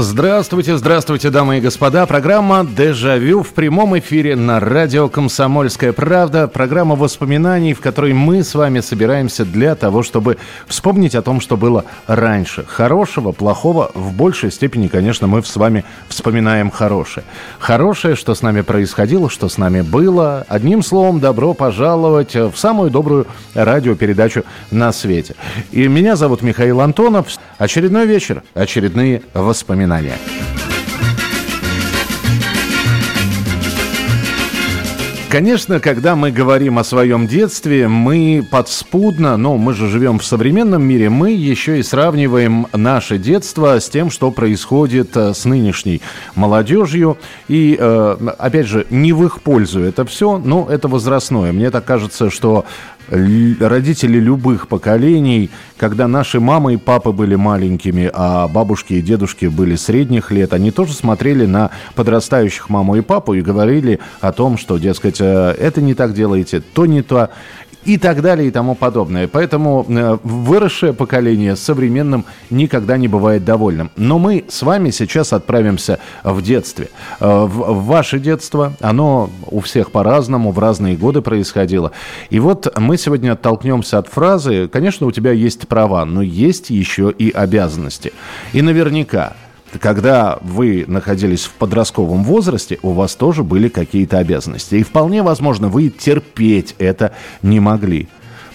Здравствуйте, здравствуйте, дамы и господа. Программа «Дежавю» в прямом эфире на радио «Комсомольская правда». Программа воспоминаний, в которой мы с вами собираемся для того, чтобы вспомнить о том, что было раньше. Хорошего, плохого, в большей степени, конечно, мы с вами вспоминаем хорошее. Хорошее, что с нами происходило, что с нами было. Одним словом, добро пожаловать в самую добрую радиопередачу на свете. И меня зовут Михаил Антонов. Очередной вечер, очередные воспоминания. Конечно, когда мы говорим о своем детстве, мы подспудно, ну, мы же живем в современном мире, мы еще и сравниваем наше детство с тем, что происходит э, с нынешней молодежью. И, э, опять же, не в их пользу это все, но это возрастное. Мне так кажется, что родители любых поколений, когда наши мамы и папы были маленькими, а бабушки и дедушки были средних лет, они тоже смотрели на подрастающих маму и папу и говорили о том, что, дескать, э, это не так делаете, то не то и так далее и тому подобное. Поэтому э, выросшее поколение современным никогда не бывает довольным. Но мы с вами сейчас отправимся в детстве. Э, В, ваше детство, оно у всех по-разному, в разные годы происходило. И вот мы сегодня оттолкнемся от фразы, конечно, у тебя есть права, но есть еще и обязанности. И наверняка когда вы находились в подростковом возрасте, у вас тоже были какие-то обязанности. И вполне возможно, вы терпеть это не могли.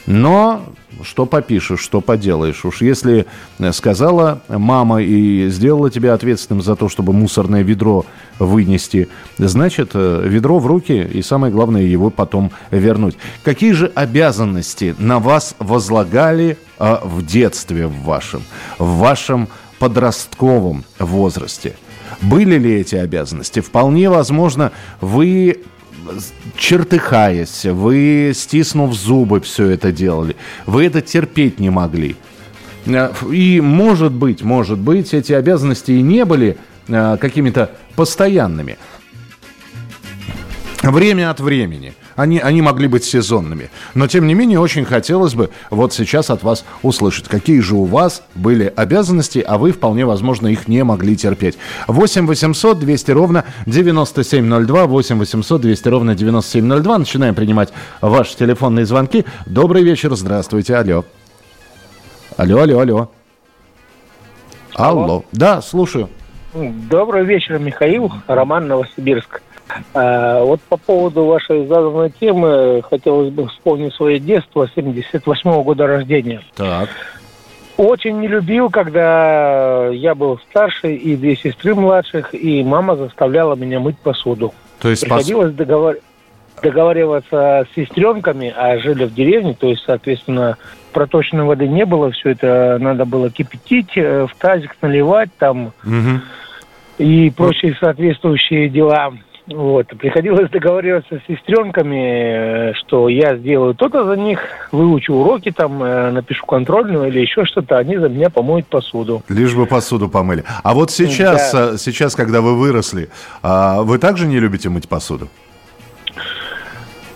Но что попишешь, что поделаешь. Уж если э, сказала мама и сделала тебя ответственным за то, чтобы мусорное ведро вынести, значит, э, ведро в руки и самое главное его потом вернуть. Какие же обязанности на вас возлагали э, в детстве в вашем, в вашем подростковом возрасте. Были ли эти обязанности? Вполне возможно, вы чертыхаясь, вы стиснув зубы все это делали. Вы это терпеть не могли. Э, И может быть, может быть, эти обязанности и не были э, какими-то постоянными. Время от времени. Они, они могли быть сезонными. Но, тем не менее, очень хотелось бы вот сейчас от вас услышать, какие же у вас были обязанности, а вы, вполне возможно, их не могли терпеть. 8 800 200 ровно 9702, 8 800 200 ровно 9702. Начинаем принимать ваши телефонные звонки. Добрый вечер, здравствуйте, алло. Алло, алло, алло. Алло. Да, слушаю. Добрый вечер, Михаил, Роман Новосибирск. А, Вот по поводу вашей заданной темы хотелось бы вспомнить свое детство, 78 года рождения. Так. Очень не любил, когда я был старше и две сестры младших, и мама заставляла меня мыть посуду. То есть, пос- Приходилось договор- договариваться с сестренками, а жили в деревне, то есть, соответственно, проточной воды не было, все это надо было кипятить, э, в тазик наливать там Мгм. и прочие соответствующие дела. Вот. Приходилось договариваться с сестренками, э, что я сделаю то-то за них, выучу уроки, там, э, напишу контрольную или еще что-то, они за меня помоют посуду. Лишь бы посуду помыли. А вот сейчас, Да. а, сейчас, когда вы выросли, а, вы также не любите мыть посуду?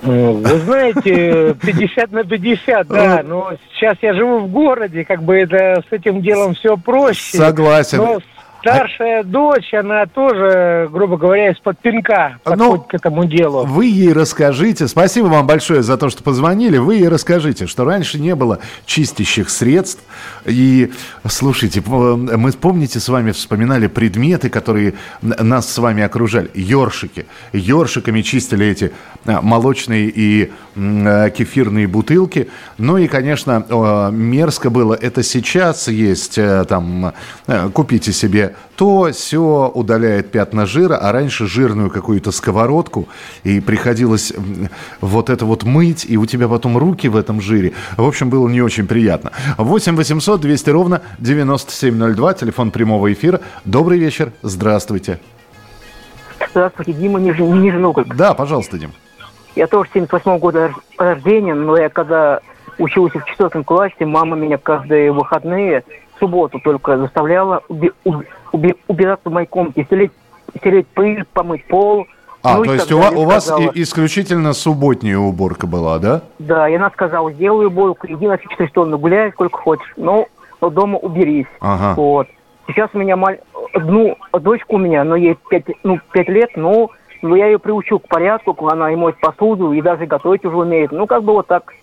Э, Вы знаете, 50 на 50, да, но сейчас я живу в городе, как бы это с этим делом все проще. Согласен. Но старшая дочь, она тоже, грубо говоря, из-под пинка Ну, подходит к этому делу. Вы ей расскажите, спасибо вам большое за то, что позвонили, вы ей расскажите, что раньше не было чистящих средств. И, слушайте, п- мы, помните, с вами вспоминали предметы, которые нас с вами окружали. Ёршики. Ёршиками чистили эти а, молочные и э, кефирные бутылки. Ну и, конечно, э, мерзко было. Это сейчас есть, э, там, э, купите себе то, все удаляет пятна жира, а раньше жирную какую-то сковородку, и приходилось вот это вот мыть, и у тебя потом руки в этом жире. В общем, было не очень приятно. 8 800 200 ровно 9702, телефон прямого эфира. Добрый вечер, здравствуйте. Здравствуйте, Дима, Нижний, Нижний Новгород. Да, пожалуйста, Дим. Я тоже 78 -го года рождения, но я когда учился в четвертом классе, мама меня каждые выходные, в субботу только заставляла уби убираться в моей комнате, стереть, стереть пыль, помыть пол. А, ну, то есть у, у вас и, исключительно субботняя уборка была, да? Да, и она сказала, сделай уборку, иди на 4 стороны, гуляй сколько хочешь, но, но дома уберись. Ага. Вот. Сейчас у меня маль... ну, дочка у меня, но ей 5, ну, 5 лет, но, но я ее приучу к порядку, она и моет посуду, и даже готовить уже умеет. Ну, как бы вот так.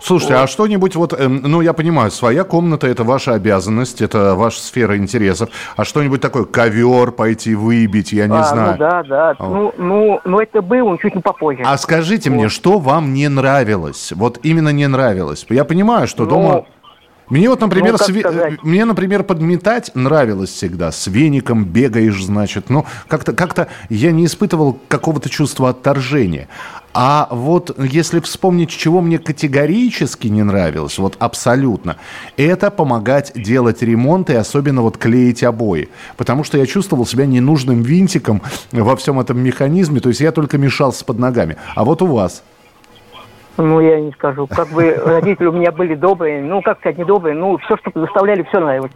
Слушайте, вот. а что-нибудь вот, эм, ну я понимаю, своя комната это ваша обязанность, это ваша сфера интересов, а что-нибудь такое, ковер пойти выбить, я не а, знаю. Ну да, да, О. ну, ну, ну это было чуть не попозже. А скажите вот. мне, что вам не нравилось, вот именно не нравилось? Я понимаю, что ну, дома мне вот, например, ну, све... мне, например, подметать нравилось всегда. С веником бегаешь, значит. Ну, как-то как я не испытывал какого-то чувства отторжения. А вот если вспомнить, чего мне категорически не нравилось, вот абсолютно, это помогать делать ремонт и особенно вот клеить обои. Потому что я чувствовал себя ненужным винтиком во всем этом механизме, то есть я только мешался под ногами. А вот у вас – ну, я не скажу. Как бы родители у меня были добрые, ну, как сказать, не добрые, ну, все, что заставляли, все нравилось.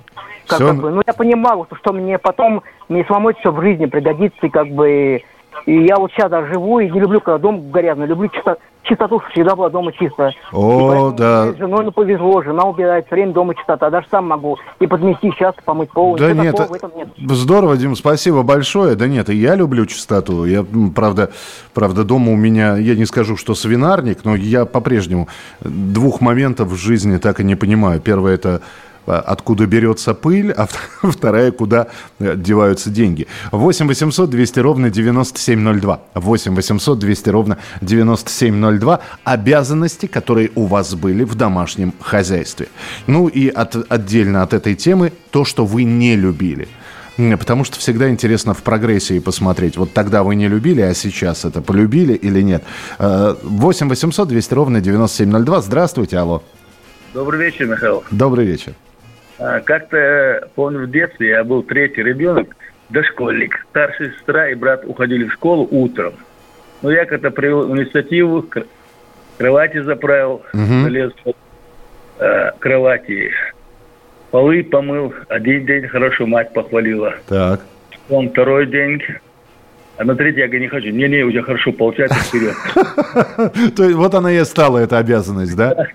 Как, все... как бы, ну, я понимал, что мне потом, мне самому все в жизни пригодится, и как бы и я вот сейчас даже живу и не люблю, когда дом грязный, люблю чисто, чистоту, всегда была дома чисто. О, да. С женой ну, повезло, жена убирает, время дома чистота, даже сам могу и подмести часто, помыть пол. Да нет, нет, здорово, Дим, спасибо большое. Да нет, и я люблю чистоту. Я, правда, правда, дома у меня, я не скажу, что свинарник, но я по-прежнему двух моментов в жизни так и не понимаю. Первое это откуда берется пыль, а вторая, куда э, деваются деньги. 8 800 200 ровно 9702. 8 800 200 ровно 9702. Обязанности, которые у вас были в домашнем хозяйстве. Ну и от, отдельно от этой темы то, что вы не любили. Потому что всегда интересно в прогрессии посмотреть. Вот тогда вы не любили, а сейчас это полюбили или нет. 8 800 200 ровно 9702. Здравствуйте, алло. Добрый вечер, Михаил. Добрый вечер. А, как-то, помню, в детстве я был третий ребенок, дошкольник. Старшая сестра и брат уходили в школу утром. Ну, я как-то привел инициативу, кровати заправил, угу. залез э, кровати, полы помыл. Один день хорошо мать похвалила. Так. Он второй день а на третий я говорю, не хочу. Не-не, у тебя хорошо получается вперед. То есть вот она и стала, эта обязанность, да?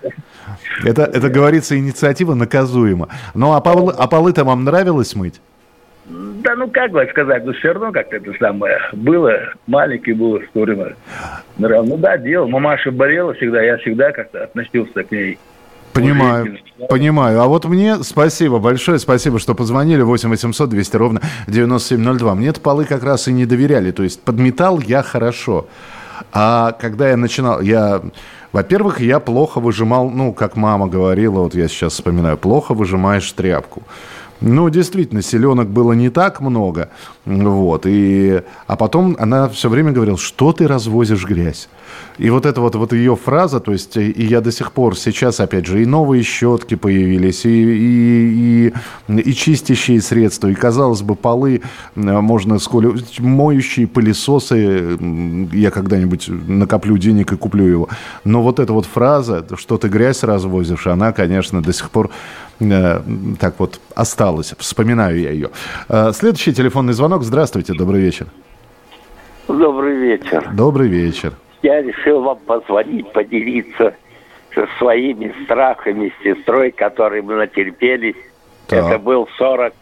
Это, это говорится, инициатива наказуема. Ну, а, пол, а полы-то вам нравилось мыть? Да, ну как бы сказать, но все равно как-то это самое было, маленький был, что время. Ну да, делал. Мамаша болела всегда, я всегда как-то относился к ней Понимаю, понимаю. А вот мне спасибо большое, спасибо, что позвонили. 8 800 200 ровно 9702. Мне-то полы как раз и не доверяли. То есть подметал я хорошо. А когда я начинал, я, во-первых, я плохо выжимал, ну, как мама говорила, вот я сейчас вспоминаю, плохо выжимаешь тряпку. Ну, действительно, селенок было не так много. Вот, и... А потом она все время говорила, что ты развозишь грязь. И вот эта вот, вот ее фраза, то есть, и я до сих пор сейчас, опять же, и новые щетки появились, и, и, и, и чистящие средства, и, казалось бы, полы можно, сколь, моющие пылесосы, я когда-нибудь накоплю денег и куплю его. Но вот эта вот фраза, что ты грязь развозишь, она, конечно, до сих пор э, так вот осталась. Вспоминаю я ее. Э, следующий телефонный звонок. Здравствуйте, добрый вечер. Добрый вечер. Добрый вечер я решил вам позвонить, поделиться своими страхами с сестрой, которые мы натерпелись. Так. Это был 40,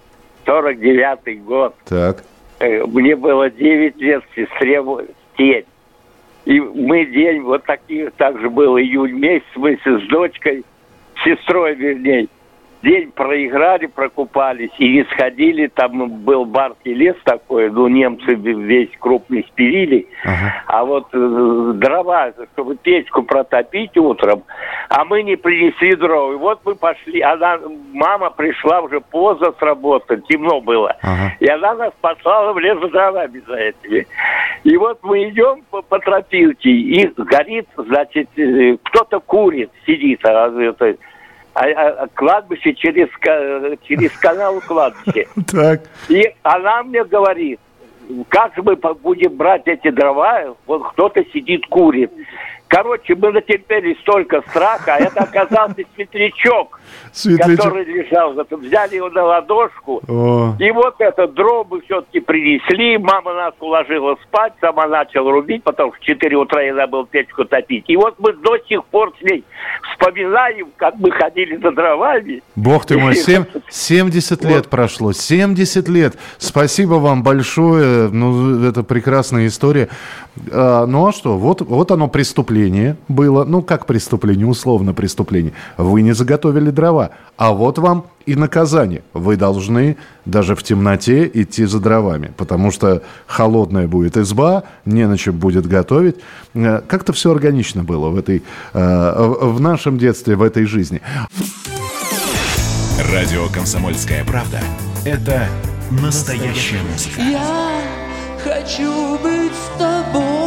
49-й год. Так. Э, мне было 9 лет, сестре 7. И мы день, вот такие, так же был июль месяц, мы с дочкой, с сестрой, вернее, день проиграли, прокупались и не сходили. Там был барский лес такой, ну, немцы весь крупный спилили. Ага. А вот э, дрова, чтобы печку протопить утром, а мы не принесли дров. И вот мы пошли, она, мама пришла уже поздно с работы, темно было. Ага. И она нас послала в лес за дровами за этими. И вот мы идем по, по тропинке, и горит, значит, э, кто-то курит, сидит, а, это, а, а, а, кладбище через, через канал кладбище. Так. И она мне говорит, как мы будем брать эти дрова? Вот кто-то сидит, курит. Короче, мы натерпели столько страха, а это оказался светлячок, Светлячок. который лежал. Взяли его на ладошку. О. И вот это дров мы все-таки принесли. Мама нас уложила спать, сама начала рубить, потом в 4 утра я забыл печку топить. И вот мы до сих пор с ней вспоминаем, как мы ходили за дровами. Бог ты мой, 7, 70 лет вот. прошло, 70 лет. Спасибо вам большое, ну, это прекрасная история. А, ну а что, вот, вот оно преступление было. Ну, как преступление, условно преступление. Вы не заготовили дрова. А вот вам и наказание. Вы должны даже в темноте идти за дровами, потому что холодная будет изба, не на чем будет готовить. Э, как-то все органично было в, этой, э, в нашем детстве, в этой жизни. Радио «Комсомольская правда» — это настоящая музыка. Я хочу быть с тобой.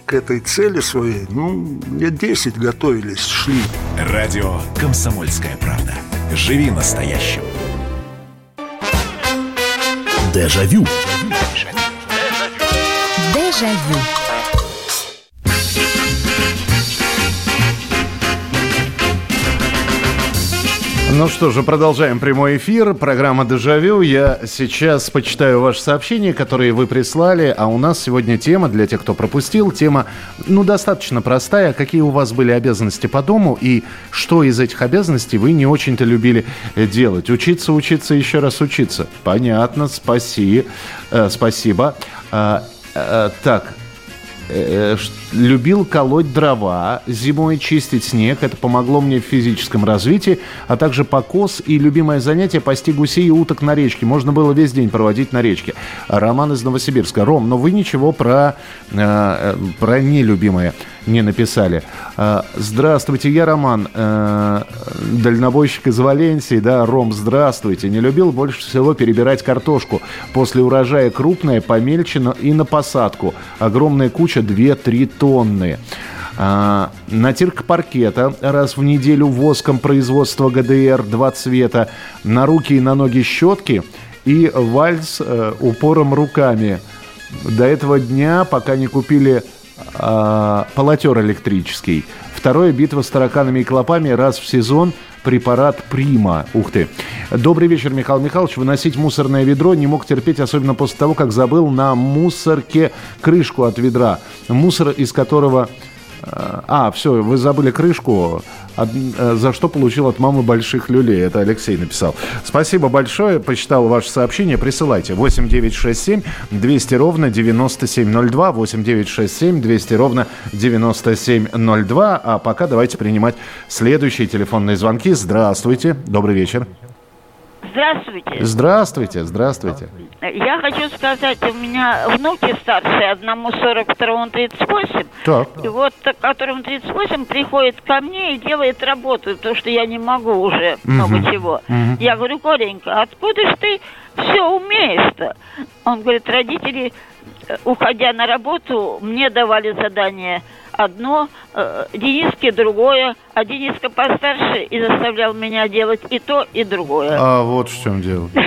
к этой цели своей, ну, лет 10 готовились, шли. Радио «Комсомольская правда». Живи настоящим. Дежавю. Дежавю. Ну что же, продолжаем прямой эфир. Программа «Дежавю». Я сейчас почитаю ваши сообщения, которые вы прислали. А у нас сегодня тема, для тех, кто пропустил, тема, ну, достаточно простая. Какие у вас были обязанности по дому и что из этих обязанностей вы не очень-то любили делать? Учиться, учиться, еще раз учиться. Понятно, спаси, э, спасибо. А, э, так, Э, любил колоть дрова, зимой чистить снег. Это помогло мне в физическом развитии, а также покос и любимое занятие пасти гусей и уток на речке. Можно было весь день проводить на речке. Роман из Новосибирска. Ром, но вы ничего про, э, э про нелюбимое не написали. Э, здравствуйте, я Роман, э, дальнобойщик из Валенсии. Да, Ром, здравствуйте. Не любил больше всего перебирать картошку. После урожая крупная, помельче и на посадку. Огромная куча 2-3 тонны. А, натирка паркета раз в неделю воском производства ГДР, два цвета. На руки и на ноги щетки и вальс э, упором руками. До этого дня, пока не купили э, полотер электрический. Второе, битва с тараканами и клопами раз в сезон препарат Прима. Ух ты. Добрый вечер, Михаил Михайлович. Выносить мусорное ведро не мог терпеть, особенно после того, как забыл на мусорке крышку от ведра. Мусор, из которого а, все, вы забыли крышку, э, за что получил от мамы больших люлей. Это Алексей написал. Спасибо большое, посчитал ваше сообщение. Присылайте. 8967 200 ровно 9702. 8967 200 ровно 9702. А пока давайте принимать следующие телефонные звонки. Здравствуйте. Добрый вечер. Здравствуйте. Здравствуйте, здравствуйте. Я хочу сказать, у меня внуки старшие, одному 42, второму 38. Так. И вот которому 38 приходит ко мне и делает работу, потому что я не могу уже угу. много чего. Угу. Я говорю, Коленька, откуда ж ты все умеешь-то? Он говорит, родители, э, уходя на работу, мне давали задание – одно, э, Дениске другое, а Дениска постарше и заставлял меня делать и то, и другое. А вот в чем дело.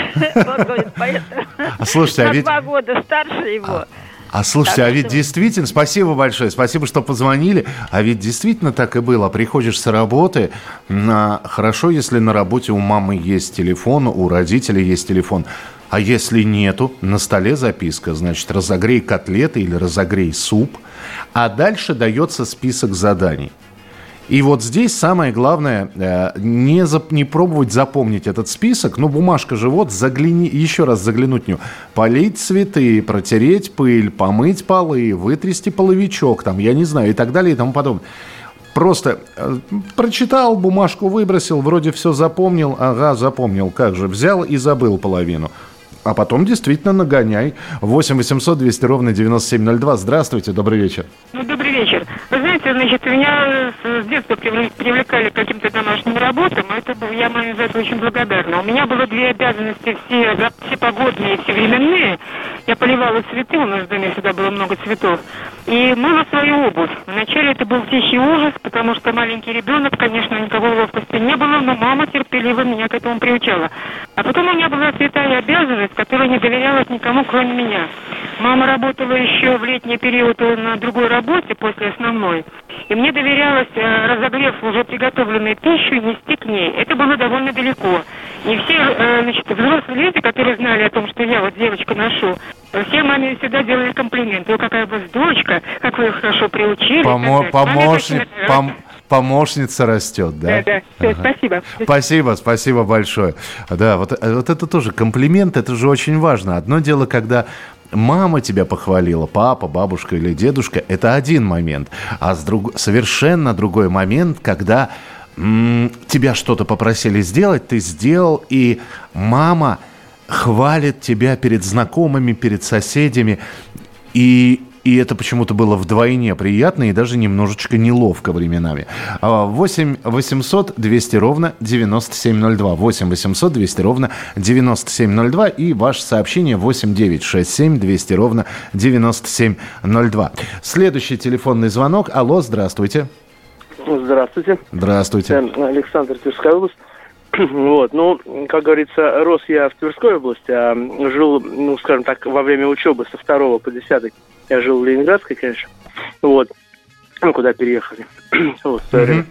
А слушайте, а ведь... два года старше его. А, а слушайте, так, а ведь действительно, спасибо большое, спасибо, что позвонили. А ведь действительно так и было. Приходишь с работы, на... хорошо, если на работе у мамы есть телефон, у родителей есть телефон. А если нету, на столе записка, значит, разогрей котлеты или разогрей суп – а дальше дается список заданий. И вот здесь самое главное, э, не, за, не пробовать запомнить этот список, но бумажка же вот, загляни, еще раз заглянуть в нее. Полить цветы, протереть пыль, помыть полы, вытрясти половичок, там, я не знаю, и так далее, и тому подобное. Просто э, прочитал, бумажку выбросил, вроде все запомнил, ага, запомнил, как же, взял и забыл половину. А потом действительно нагоняй. 8 800 200 ровно 9702. Здравствуйте, добрый вечер. Ну, добрый вечер. Значит, меня с детства привлекали к каким-то домашним работам. Это был, я маме за это очень благодарна. У меня было две обязанности все, все погодные, все временные. Я поливала цветы, у нас в доме всегда было много цветов. И мыла свою обувь. Вначале это был тихий ужас, потому что маленький ребенок, конечно, никакой ловкости не было, но мама терпеливо меня к этому приучала. А потом у меня была святая обязанность, которая не доверялась никому, кроме меня. Мама работала еще в летний период на другой работе после основной. И мне доверялось, э, разогрев уже приготовленную пищу, нести к ней. Это было довольно далеко. И все, э, значит, взрослые люди, которые знали о том, что я вот девочку ношу, все маме всегда делали комплименты. О, какая у вас дочка, как вы ее хорошо приучили. Помо- помощник, пом- помощница растет, да? Да, да. Все, Ага. спасибо. Спасибо, спасибо большое. Да, вот, э, вот это тоже комплимент, это же очень важно. Одно дело, когда мама тебя похвалила, папа, бабушка или дедушка, это один момент. А с друг... совершенно другой момент, когда м, тебя что-то попросили сделать, ты сделал, и мама хвалит тебя перед знакомыми, перед соседями. И, и это почему-то было вдвойне приятно и даже немножечко неловко временами. А, 8 800 200 ровно 9702. 8 800 200 ровно 9702. И ваше сообщение 8 967 200 ровно 9702. Следующий телефонный звонок. Алло, здравствуйте. Здравствуйте. Здравствуйте. Александр, Тверская область. Вот, ну, как говорится, рос я в Тверской области, а жил, ну, скажем так, во время учебы со второго по десятый. Я жил в Ленинградской, конечно. Вот. Ну, куда переехали. вот, свое время.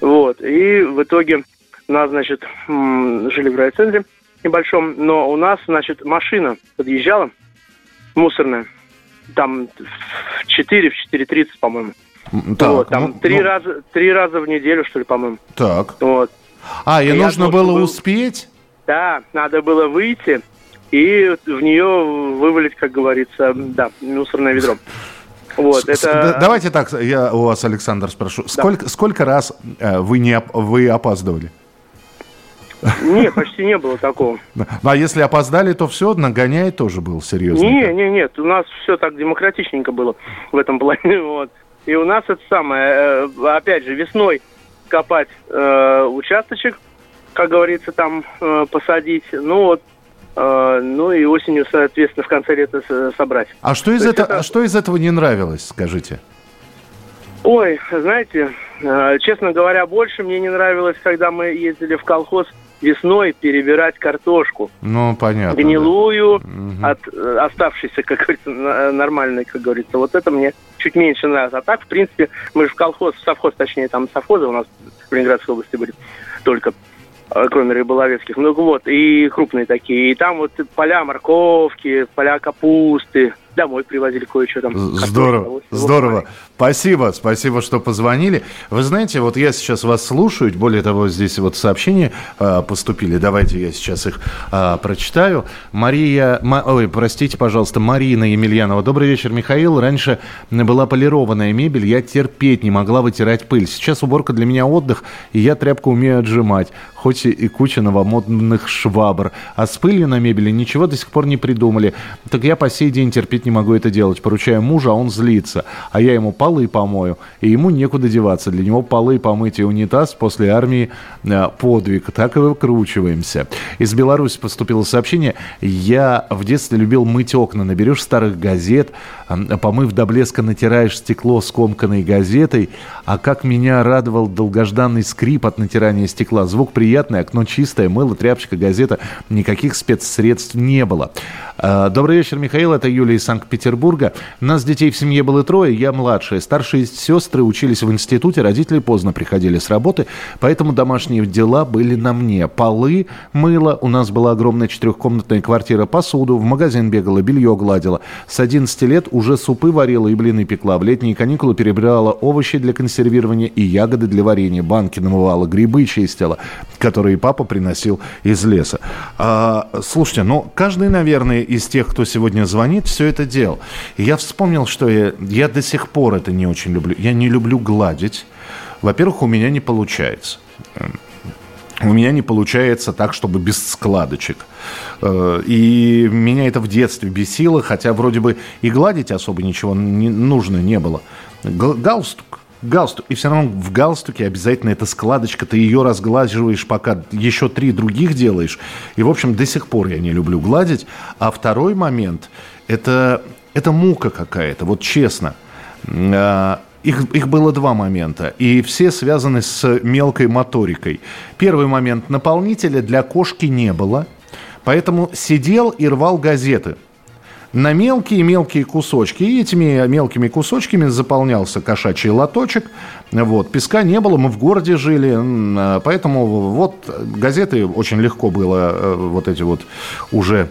Вот. И в итоге нас, значит, жили в райцентре небольшом, но у нас, значит, машина подъезжала, мусорная, там в 4, в 4.30, по-моему. Так, вот, там ну, три, ну, раза, три раза в неделю, что ли, по-моему. Так. Вот. А, и Я нужно должен было был- успеть? Да, надо было выйти и в нее вывалить, как говорится, да, мусорное ведро. Вот, это... да- Давайте так, я у вас, Александр, спрошу. Сколько, сколько раз э, вы, не, вы опаздывали? Не, почти не было такого. Ну, А если опоздали, то все, нагоняй тоже был серьезно. Не, не, нет, у нас все так демократичненько было в этом плане, вот. И у нас это самое, э, опять же, весной копать э, участочек, как говорится, там э, посадить, ну вот, э, ну и осенью, соответственно, в конце лета с- собрать. А что из, То этого, это- а что из этого не нравилось, скажите? Ой, знаете, э, честно говоря, больше мне не нравилось, когда мы ездили в колхоз весной перебирать картошку. Ну, понятно. да. гнилую, от э, оставшейся, как говорится, нормальной, как говорится. Вот это мне чуть меньше нравится. А так, в принципе, мы же в колхоз, в совхоз, точнее, там совхозы у нас в Ленинградской области были только, э, кроме рыболовецких. Ну вот, и крупные такие. И там вот поля морковки, поля капусты. Домой привозили кое-что там. Здорово, здорово. Спасибо, спасибо, что позвонили. Вы знаете, вот я сейчас вас слушаю, более того, здесь вот сообщения э, поступили. Давайте я сейчас их э, прочитаю. Мария, Ма- ой, простите, пожалуйста, Марина Емельянова. Добрый вечер, Михаил. Раньше была полированная мебель, я терпеть не могла вытирать пыль. Сейчас уборка для меня отдых, и я тряпку умею отжимать, хоть и куча новомодных швабр. А с пылью на мебели ничего до сих пор не придумали. Так я по сей день терпеть не могу это делать. Поручаю мужу, а он злится. А я ему полы помою, и ему некуда деваться. Для него полы помыть и унитаз после армии э, подвиг. Так и выкручиваемся. Из Беларуси поступило сообщение. Я в детстве любил мыть окна. Наберешь старых газет, помыв до блеска, натираешь стекло скомканной газетой. А как меня радовал долгожданный скрип от натирания стекла. Звук приятный, окно чистое, мыло, тряпочка, газета. Никаких спецсредств не было. Э, Добрый вечер, Михаил. Это Юлия Санкт-Петербурга. Нас детей в семье было трое, я младшая. Старшие сестры учились в институте, родители поздно приходили с работы, поэтому домашние дела были на мне. Полы, мыло, у нас была огромная четырехкомнатная квартира, посуду, в магазин бегала, белье гладила. С 11 лет уже супы варила и блины пекла. В летние каникулы перебирала овощи для консервирования и ягоды для варенья. Банки намывала, грибы чистила, которые папа приносил из леса. А, слушайте, ну, каждый, наверное, из тех, кто сегодня звонит, все это делал. И я вспомнил, что я, я до сих пор это не очень люблю. Я не люблю гладить. Во-первых, у меня не получается. Эм, У меня не получается так, чтобы без складочек. Э, И меня это в детстве бесило, хотя вроде бы и гладить особо ничего не нужно не было. Галстук. Галстук. И все равно в галстуке обязательно эта складочка, ты ее разглаживаешь, пока еще три других делаешь. И, в общем, до сих пор я не люблю гладить. А второй момент, это, это мука какая-то, вот честно. А, их, их было два момента, и все связаны с мелкой моторикой. Первый момент – наполнителя для кошки не было, поэтому сидел и рвал газеты – на мелкие-мелкие кусочки. И этими мелкими кусочками заполнялся кошачий лоточек. Вот. Песка не было, мы в городе жили, а, поэтому вот газеты очень легко было э, вот эти вот уже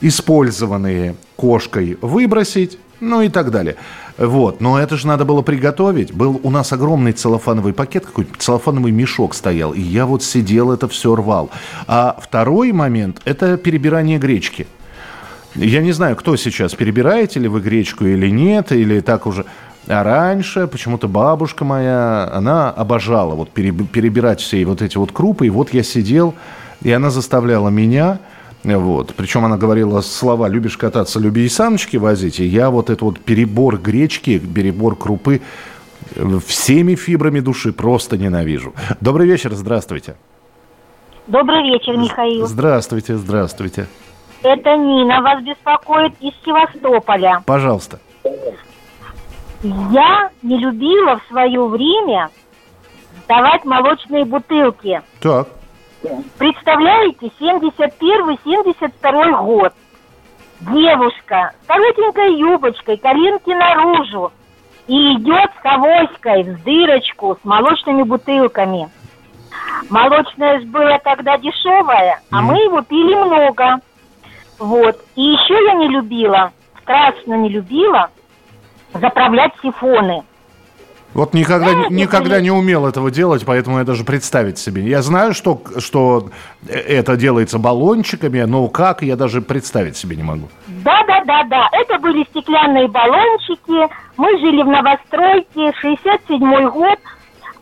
использованные кошкой выбросить, ну и так далее. Вот. Но это же надо было приготовить. Был у нас огромный целлофановый пакет, какой-то целлофановый мешок стоял, и я вот сидел, это все рвал. А второй момент – это перебирание гречки. Я не знаю, кто сейчас, перебираете ли вы гречку или нет, или так уже... А раньше почему-то бабушка моя, она обожала вот перебирать все вот эти вот крупы. И вот я сидел, и она заставляла меня вот. Причем она говорила слова «любишь кататься, люби и саночки возить». И я вот этот вот перебор гречки, перебор крупы всеми фибрами души просто ненавижу. Добрый вечер, здравствуйте. Добрый вечер, Михаил. Здравствуйте, здравствуйте. Это Нина вас беспокоит из Севастополя. Пожалуйста. Я не любила в свое время давать молочные бутылки. Так. Представляете, 71-72 год. Девушка с коротенькой юбочкой, коленки наружу. И идет с авоськой в дырочку с молочными бутылками. Молочное же было тогда дешевое, а mm. мы его пили много. Вот. И еще я не любила, страшно не любила заправлять сифоны. Вот никогда, да, никогда не умел этого делать, поэтому я даже представить себе. Я знаю, что, что это делается баллончиками, но как, я даже представить себе не могу. Да, да, да, да. Это были стеклянные баллончики. Мы жили в новостройке, 67 год.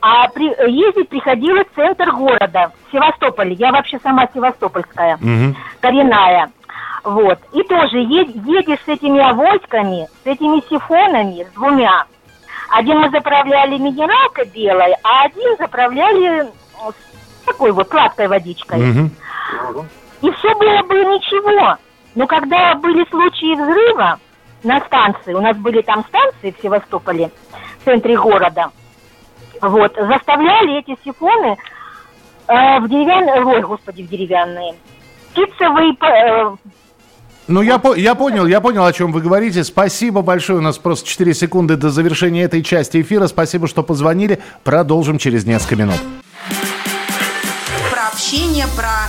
А при, ездить приходилось в центр города, в Севастополе. Я вообще сама севастопольская, угу. коренная. Вот. И тоже едешь с этими авоськами, с этими сифонами, с двумя. Один мы заправляли минералкой белой, а один заправляли с такой вот сладкой водичкой. Угу. И все было бы ничего. Но когда были случаи взрыва на станции, у нас были там станции в Севастополе, в центре города, вот, заставляли эти сифоны э, в деревянные, ой, господи, в деревянные, пиццевые э, ну, я, по, я понял, я понял, о чем вы говорите. Спасибо большое. У нас просто 4 секунды до завершения этой части эфира. Спасибо, что позвонили. Продолжим через несколько минут. Про общение, про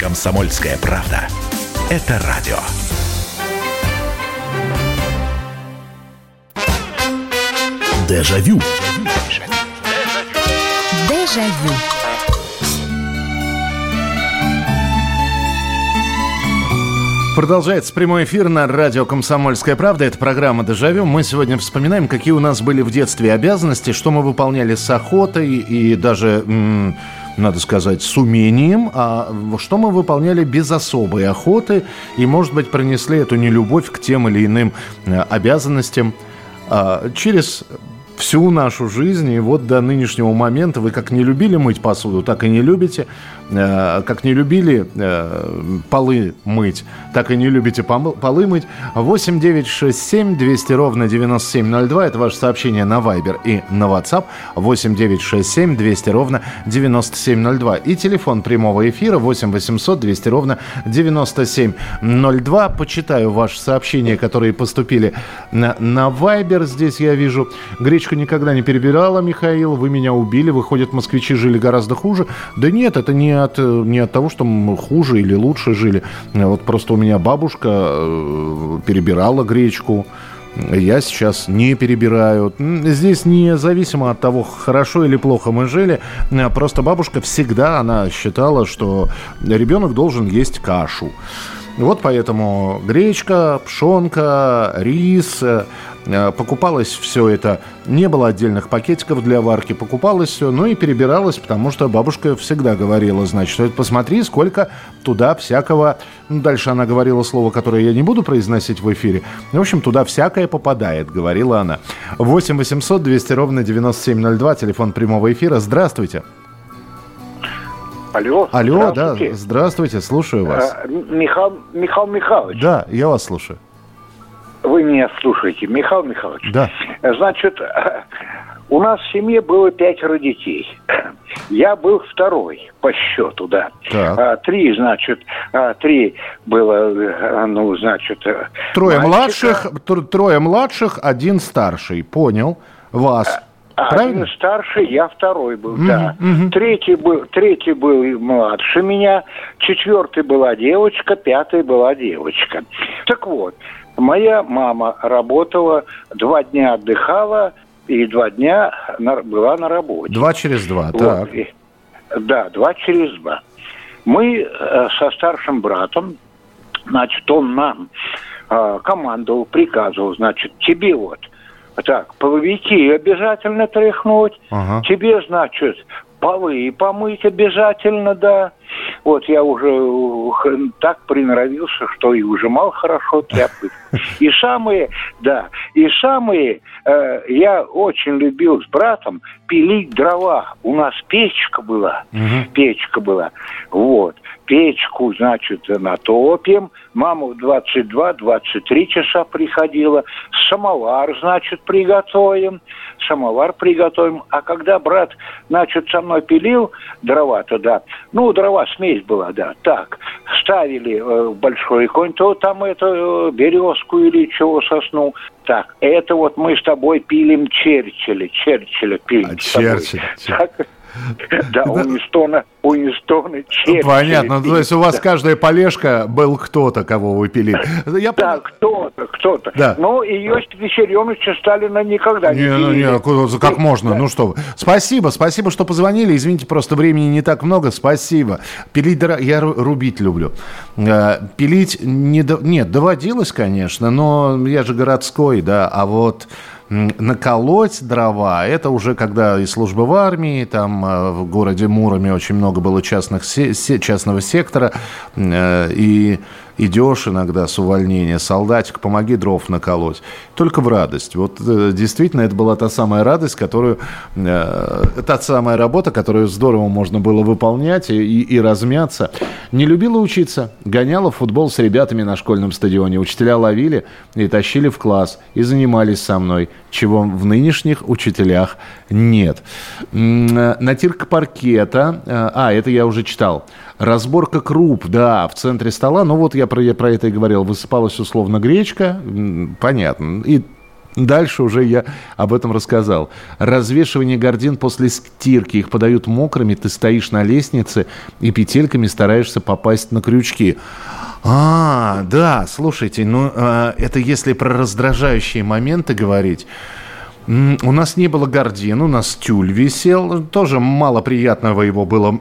Комсомольская правда. Это радио. Дежавю. Дежавю. Продолжается прямой эфир на радио «Комсомольская правда». Это программа «Дежавю». Мы сегодня вспоминаем, какие у нас были в детстве обязанности, что мы выполняли с охотой и даже м- надо сказать, с умением, а что мы выполняли без особой охоты и, может быть, пронесли эту нелюбовь к тем или иным э, обязанностям а, через всю нашу жизнь. И вот до нынешнего момента вы как не любили мыть посуду, так и не любите. Э, как не любили э, полы мыть, так и не любите полы мыть. 8 9 6 7 200 ровно 9702. Это ваше сообщение на Viber и на WhatsApp. 8 9 6 7 200 ровно 9702. И телефон прямого эфира 8 800 200 ровно 9702. Почитаю ваши сообщения, которые поступили на, на Viber. Здесь я вижу. Гречку никогда не перебирала, Михаил. Вы меня убили. Выходит, москвичи жили гораздо хуже. Да нет, это не от, не от того, что мы хуже или лучше жили. Вот просто у меня бабушка э, перебирала гречку. Я сейчас не перебираю. Здесь независимо от того, хорошо или плохо мы жили, просто бабушка всегда, она считала, что ребенок должен есть кашу. Вот поэтому гречка, пшенка, рис, э, покупалось все это. Не было отдельных пакетиков для варки, покупалось все, ну и перебиралось, потому что бабушка всегда говорила, значит, посмотри, сколько туда всякого... Ну, дальше она говорила слово, которое я не буду произносить в эфире. В общем, туда всякое попадает, говорила она. 8 800 200 ровно 9702, телефон прямого эфира. Здравствуйте. Алло. Алло, здравствуйте. да, здравствуйте, слушаю вас. А, Михаил, Михаил Михайлович. Да, я вас слушаю. Вы меня слушаете, Михаил Михайлович. Да. Значит, у нас в семье было пятеро детей. Я был второй по счету, да. Так. А, три, значит, а, три было, а, ну, значит... Трое мальчика. младших, тр- трое младших, один старший. Понял. Вас. Один старший, я второй был, Мгм, да. мгм. Третий был, третий был младше меня, четвертый была девочка, пятый была девочка. Так вот, моя мама работала, два дня отдыхала и два дня на- была на работе. Два через два, Вот, так. и- да, два через два. Мы э, со старшим братом, значит, он нам э, командовал, приказывал, значит, тебе вот, так, половики обязательно тряхнуть, Ага. тебе, значит, полы помыть обязательно, да. Вот я уже э, так приноровился, что и ужимал хорошо тряпкой. И самые, да, и самые, э, я очень любил с братом пилить дрова. У нас печка была, печка была. Вот. Печку, значит, натопим. Мама в 22-23 часа приходила. Самовар, значит, приготовим. Самовар приготовим. А когда брат, значит, со мной пилил дрова тогда, ну, дрова смесь была, да, так, ставили э, в большой конь, то там это э, березку или чего сосну. Так, это вот мы с тобой пилим Черчилля, Черчилля пилим тобой. Черчилль, Так, Да, Уинстона, Уинстона, Черчилля. Понятно. Ну, То есть у вас Да. каждая полежка был кто-то, кого вы пилили. Я Да, кто-то, кто-то. Да. Но и Иосифа Виссарионовича Сталина никогда не Не, ну, не, за как можно, ну что вы. Спасибо, спасибо, что позвонили. Извините, просто времени не так много. Спасибо. Пилить, я ру- рубить люблю. Э, Пилить не, нет, доводилось, конечно, но я же городской, да, а вот наколоть дрова, это уже когда и служба в армии, там э, в городе Муроме очень много было частных частного сектора, э, и идешь иногда с увольнения, солдатик, помоги дров наколоть. Только в радость. Вот э, действительно это была та самая радость, которую, э, та самая работа, которую здорово можно было выполнять и- и размяться. Не любила учиться, гоняла в футбол с ребятами на школьном стадионе. Учителя ловили и тащили в класс, и занимались со мной, чего в нынешних учителях нет. Э, Натирка паркета, э, а, это я уже читал. Разборка круп, да, в центре стола. Ну вот я про, я про это и говорил. Высыпалась условно гречка, понятно. И Дальше уже я об этом рассказал. Развешивание гордин после стирки. Их подают мокрыми, ты стоишь на лестнице и петельками стараешься попасть на крючки. А, да, слушайте, ну э, это если про раздражающие моменты говорить. У нас не было гордин, у нас тюль висел. Тоже мало приятного его было.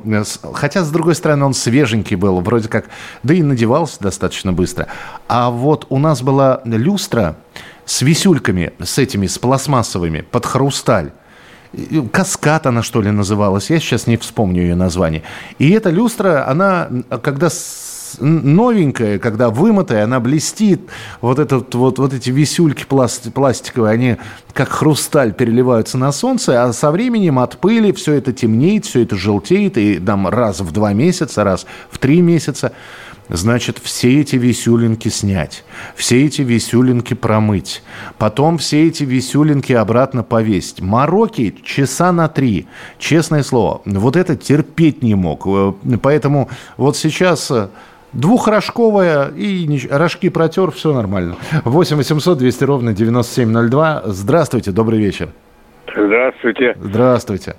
Хотя, с другой стороны, он свеженький был, вроде как. Да и надевался достаточно быстро. А вот у нас была люстра с висюльками, с этими, с пластмассовыми, под хрусталь. Каскад она, что ли, называлась. Я сейчас не вспомню ее название. И эта люстра, она, когда новенькая, когда вымытая, она блестит. Вот, этот, вот, вот эти висюльки пласт- пластиковые, они как хрусталь переливаются на солнце, а со временем от пыли все это темнеет, все это желтеет, и там раз в два месяца, раз в три месяца. Значит, все эти висюлинки снять, все эти висюлинки промыть, потом все эти висюлинки обратно повесить. Мороки часа на три, честное слово. Вот это терпеть не мог. Э, Поэтому вот сейчас э, двухрожковая и рожки протер, все нормально. 8 800 200 ровно 9702. Здравствуйте, добрый вечер. Здравствуйте. Здравствуйте.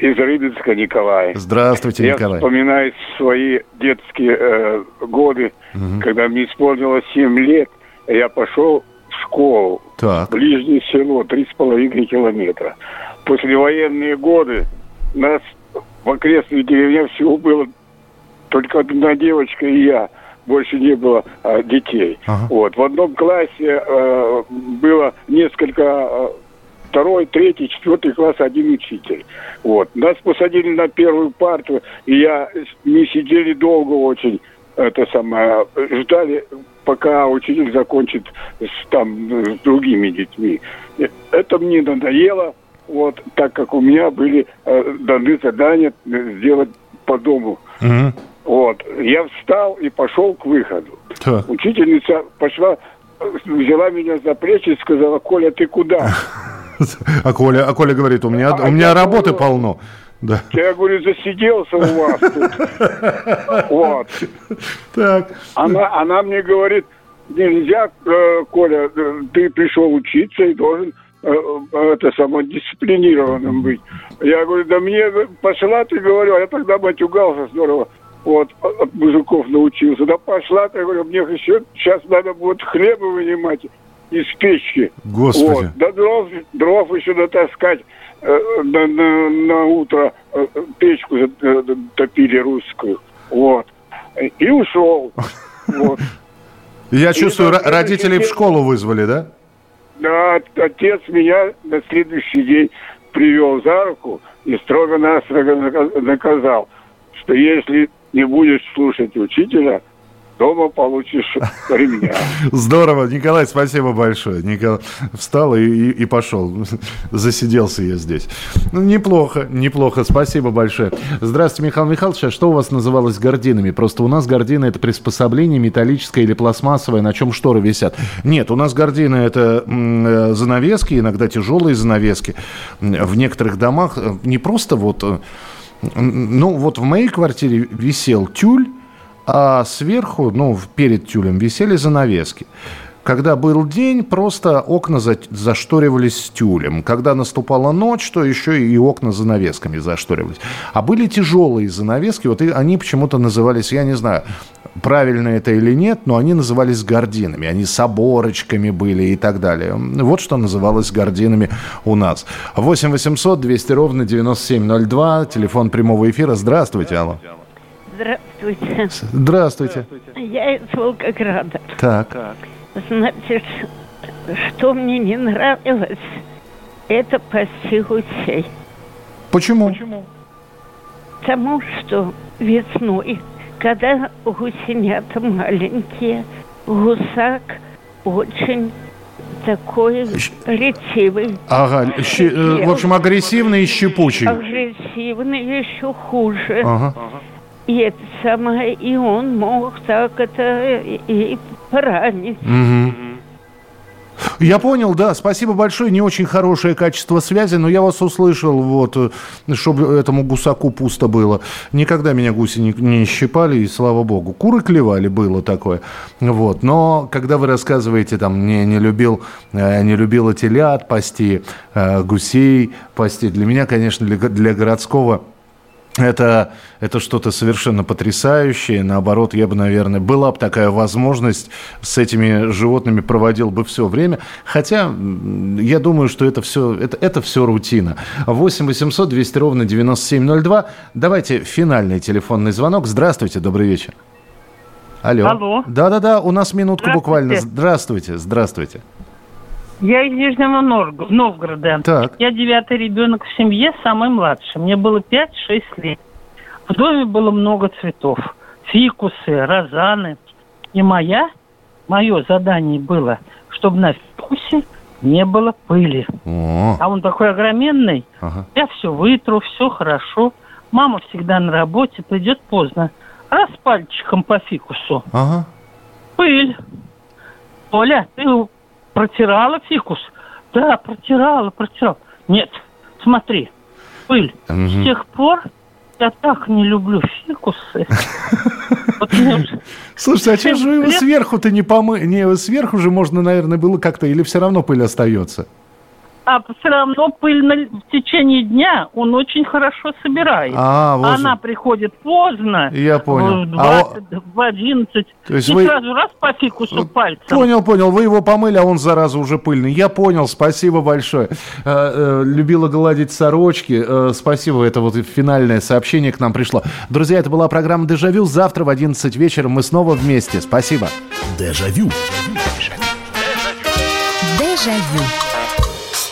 Из Рыбинска Николай. Здравствуйте, Я Николай. вспоминаю свои детские э, годы, Мгм. когда мне исполнилось 7 лет, я пошел в школу. Так. Ближнее село, три с половиной километра. Послевоенные годы нас в окрестных деревнях всего было только одна девочка и я. Больше не было а, детей. Вот. В одном классе э, было несколько э, второй, третий, четвертый класс один учитель. Вот. Нас посадили на первую парту, и я мы сидели долго очень. Это самое ждали, пока учитель закончит с, там с другими детьми. Это мне надоело, вот, так как у меня были э, даны задания сделать по дому. Мгм. Вот. Я встал и пошел к выходу. Так. Учительница пошла, взяла меня за плечи и сказала, Коля, ты куда? А Коля, а Коля говорит, у меня, у меня работы полно. Да. Я говорю, засиделся у вас тут. Вот. Так. Она, она мне говорит, нельзя, э, Коля, э, ты пришел учиться и должен э, это самодисциплинированным быть. Я говорю, да мне пошла ты, говорю, а я тогда матюгался здорово. Вот, от от мужиков научился. Да пошла ты, говорю, мне еще сейчас надо будет хлеба вынимать из печки. Господи. Вот. Да дров, дров еще натаскать э, на, на, на утро э, печку э, топили русскую. Вот. И ушел. Вот. Я чувствую, родителей в школу вызвали, да? Да, от- отец меня на следующий день привел за руку и строго-настрого нака- наказал, что если не будешь слушать учителя, дома получишь ремня. Здорово, Николай, спасибо большое. Николай встал и, и, и пошел. Засиделся я здесь. Ну, неплохо, неплохо. Спасибо большое. Здравствуйте, Михаил Михайлович. А что у вас называлось гординами? Просто у нас гордина это приспособление металлическое или пластмассовое, на чем шторы висят. Нет, у нас гордина это э, занавески, иногда тяжелые занавески. В некоторых домах э, не просто вот... Ну, вот в моей квартире висел тюль, а сверху, ну, перед тюлем висели занавески. Когда был день, просто окна за- зашторивались тюлем. Когда наступала ночь, то еще и окна занавесками зашторивались. А были тяжелые занавески, вот и они почему-то назывались, я не знаю, правильно это или нет, но они назывались гардинами. Они с оборочками были и так далее. Вот что называлось гардинами у нас. 8 800 200 ровно 9702, телефон прямого эфира. Здравствуйте, алло. Здравствуйте. Здравствуйте. Я из Волгограда. Так. Значит, что мне не нравилось, это пасти гусей. Почему? Потому что весной, когда гусенята маленькие, гусак очень такой ретивый. Ага, щи- э, в общем, агрессивный и щепучий. Агрессивный еще хуже. Ага. И это самое, и он мог так это и, поранить. Мгм. Я понял, да, спасибо большое, не очень хорошее качество связи, но я вас услышал, вот, э, чтобы этому гусаку пусто было. Никогда меня гуси не, не щипали, и слава богу. Куры клевали, было такое, вот. Но когда вы рассказываете, там, не, не любил, э, не любила телят пасти, э, гусей пасти, для меня, конечно, для, для городского это, это что-то совершенно потрясающее. Наоборот, я бы, наверное, была бы такая возможность, с этими животными проводил бы все время. Хотя, я думаю, что это все, это, это все рутина. 8 800 200 ровно 9702. Давайте финальный телефонный звонок. Здравствуйте, добрый вечер. Алло. Алло. Да-да-да, у нас минутку Здравствуйте. буквально. Здравствуйте, здравствуйте. Я из Нижнего Новгорода. Так. Я девятый ребенок в семье, самый младший. Мне было 5-6 лет. В доме было много цветов. Фикусы, розаны. И моя, мое задание было, чтобы на фикусе не было пыли. О, А он такой огроменный. ага. Я все вытру, все хорошо. Мама всегда на работе, придет поздно. Раз пальчиком по фикусу. Ага. Пыль. Оля, ты протирала фикус? Да, протирала, протирала. Нет, смотри, пыль. Мгм. С тех пор я так не люблю фикусы. Слушайте, а что же вы его сверху-то не помы... Не, сверху же можно, наверное, было как-то, или все равно пыль остается? А все равно пыль на- в течение дня он очень хорошо собирает. А, вот Она же. приходит поздно. Я понял. В А 20, в 11. То есть и вы- сразу раз по фикусу пальцем. Понял, понял. Вы его помыли, а он, зараза, уже пыльный. Я понял, спасибо большое. Э, э, любила гладить сорочки. Э, спасибо, это вот финальное сообщение к нам пришло. Друзья, это была программа «Дежавю». Завтра в 11 вечера мы снова вместе. Спасибо. Дежавю. Дежавю.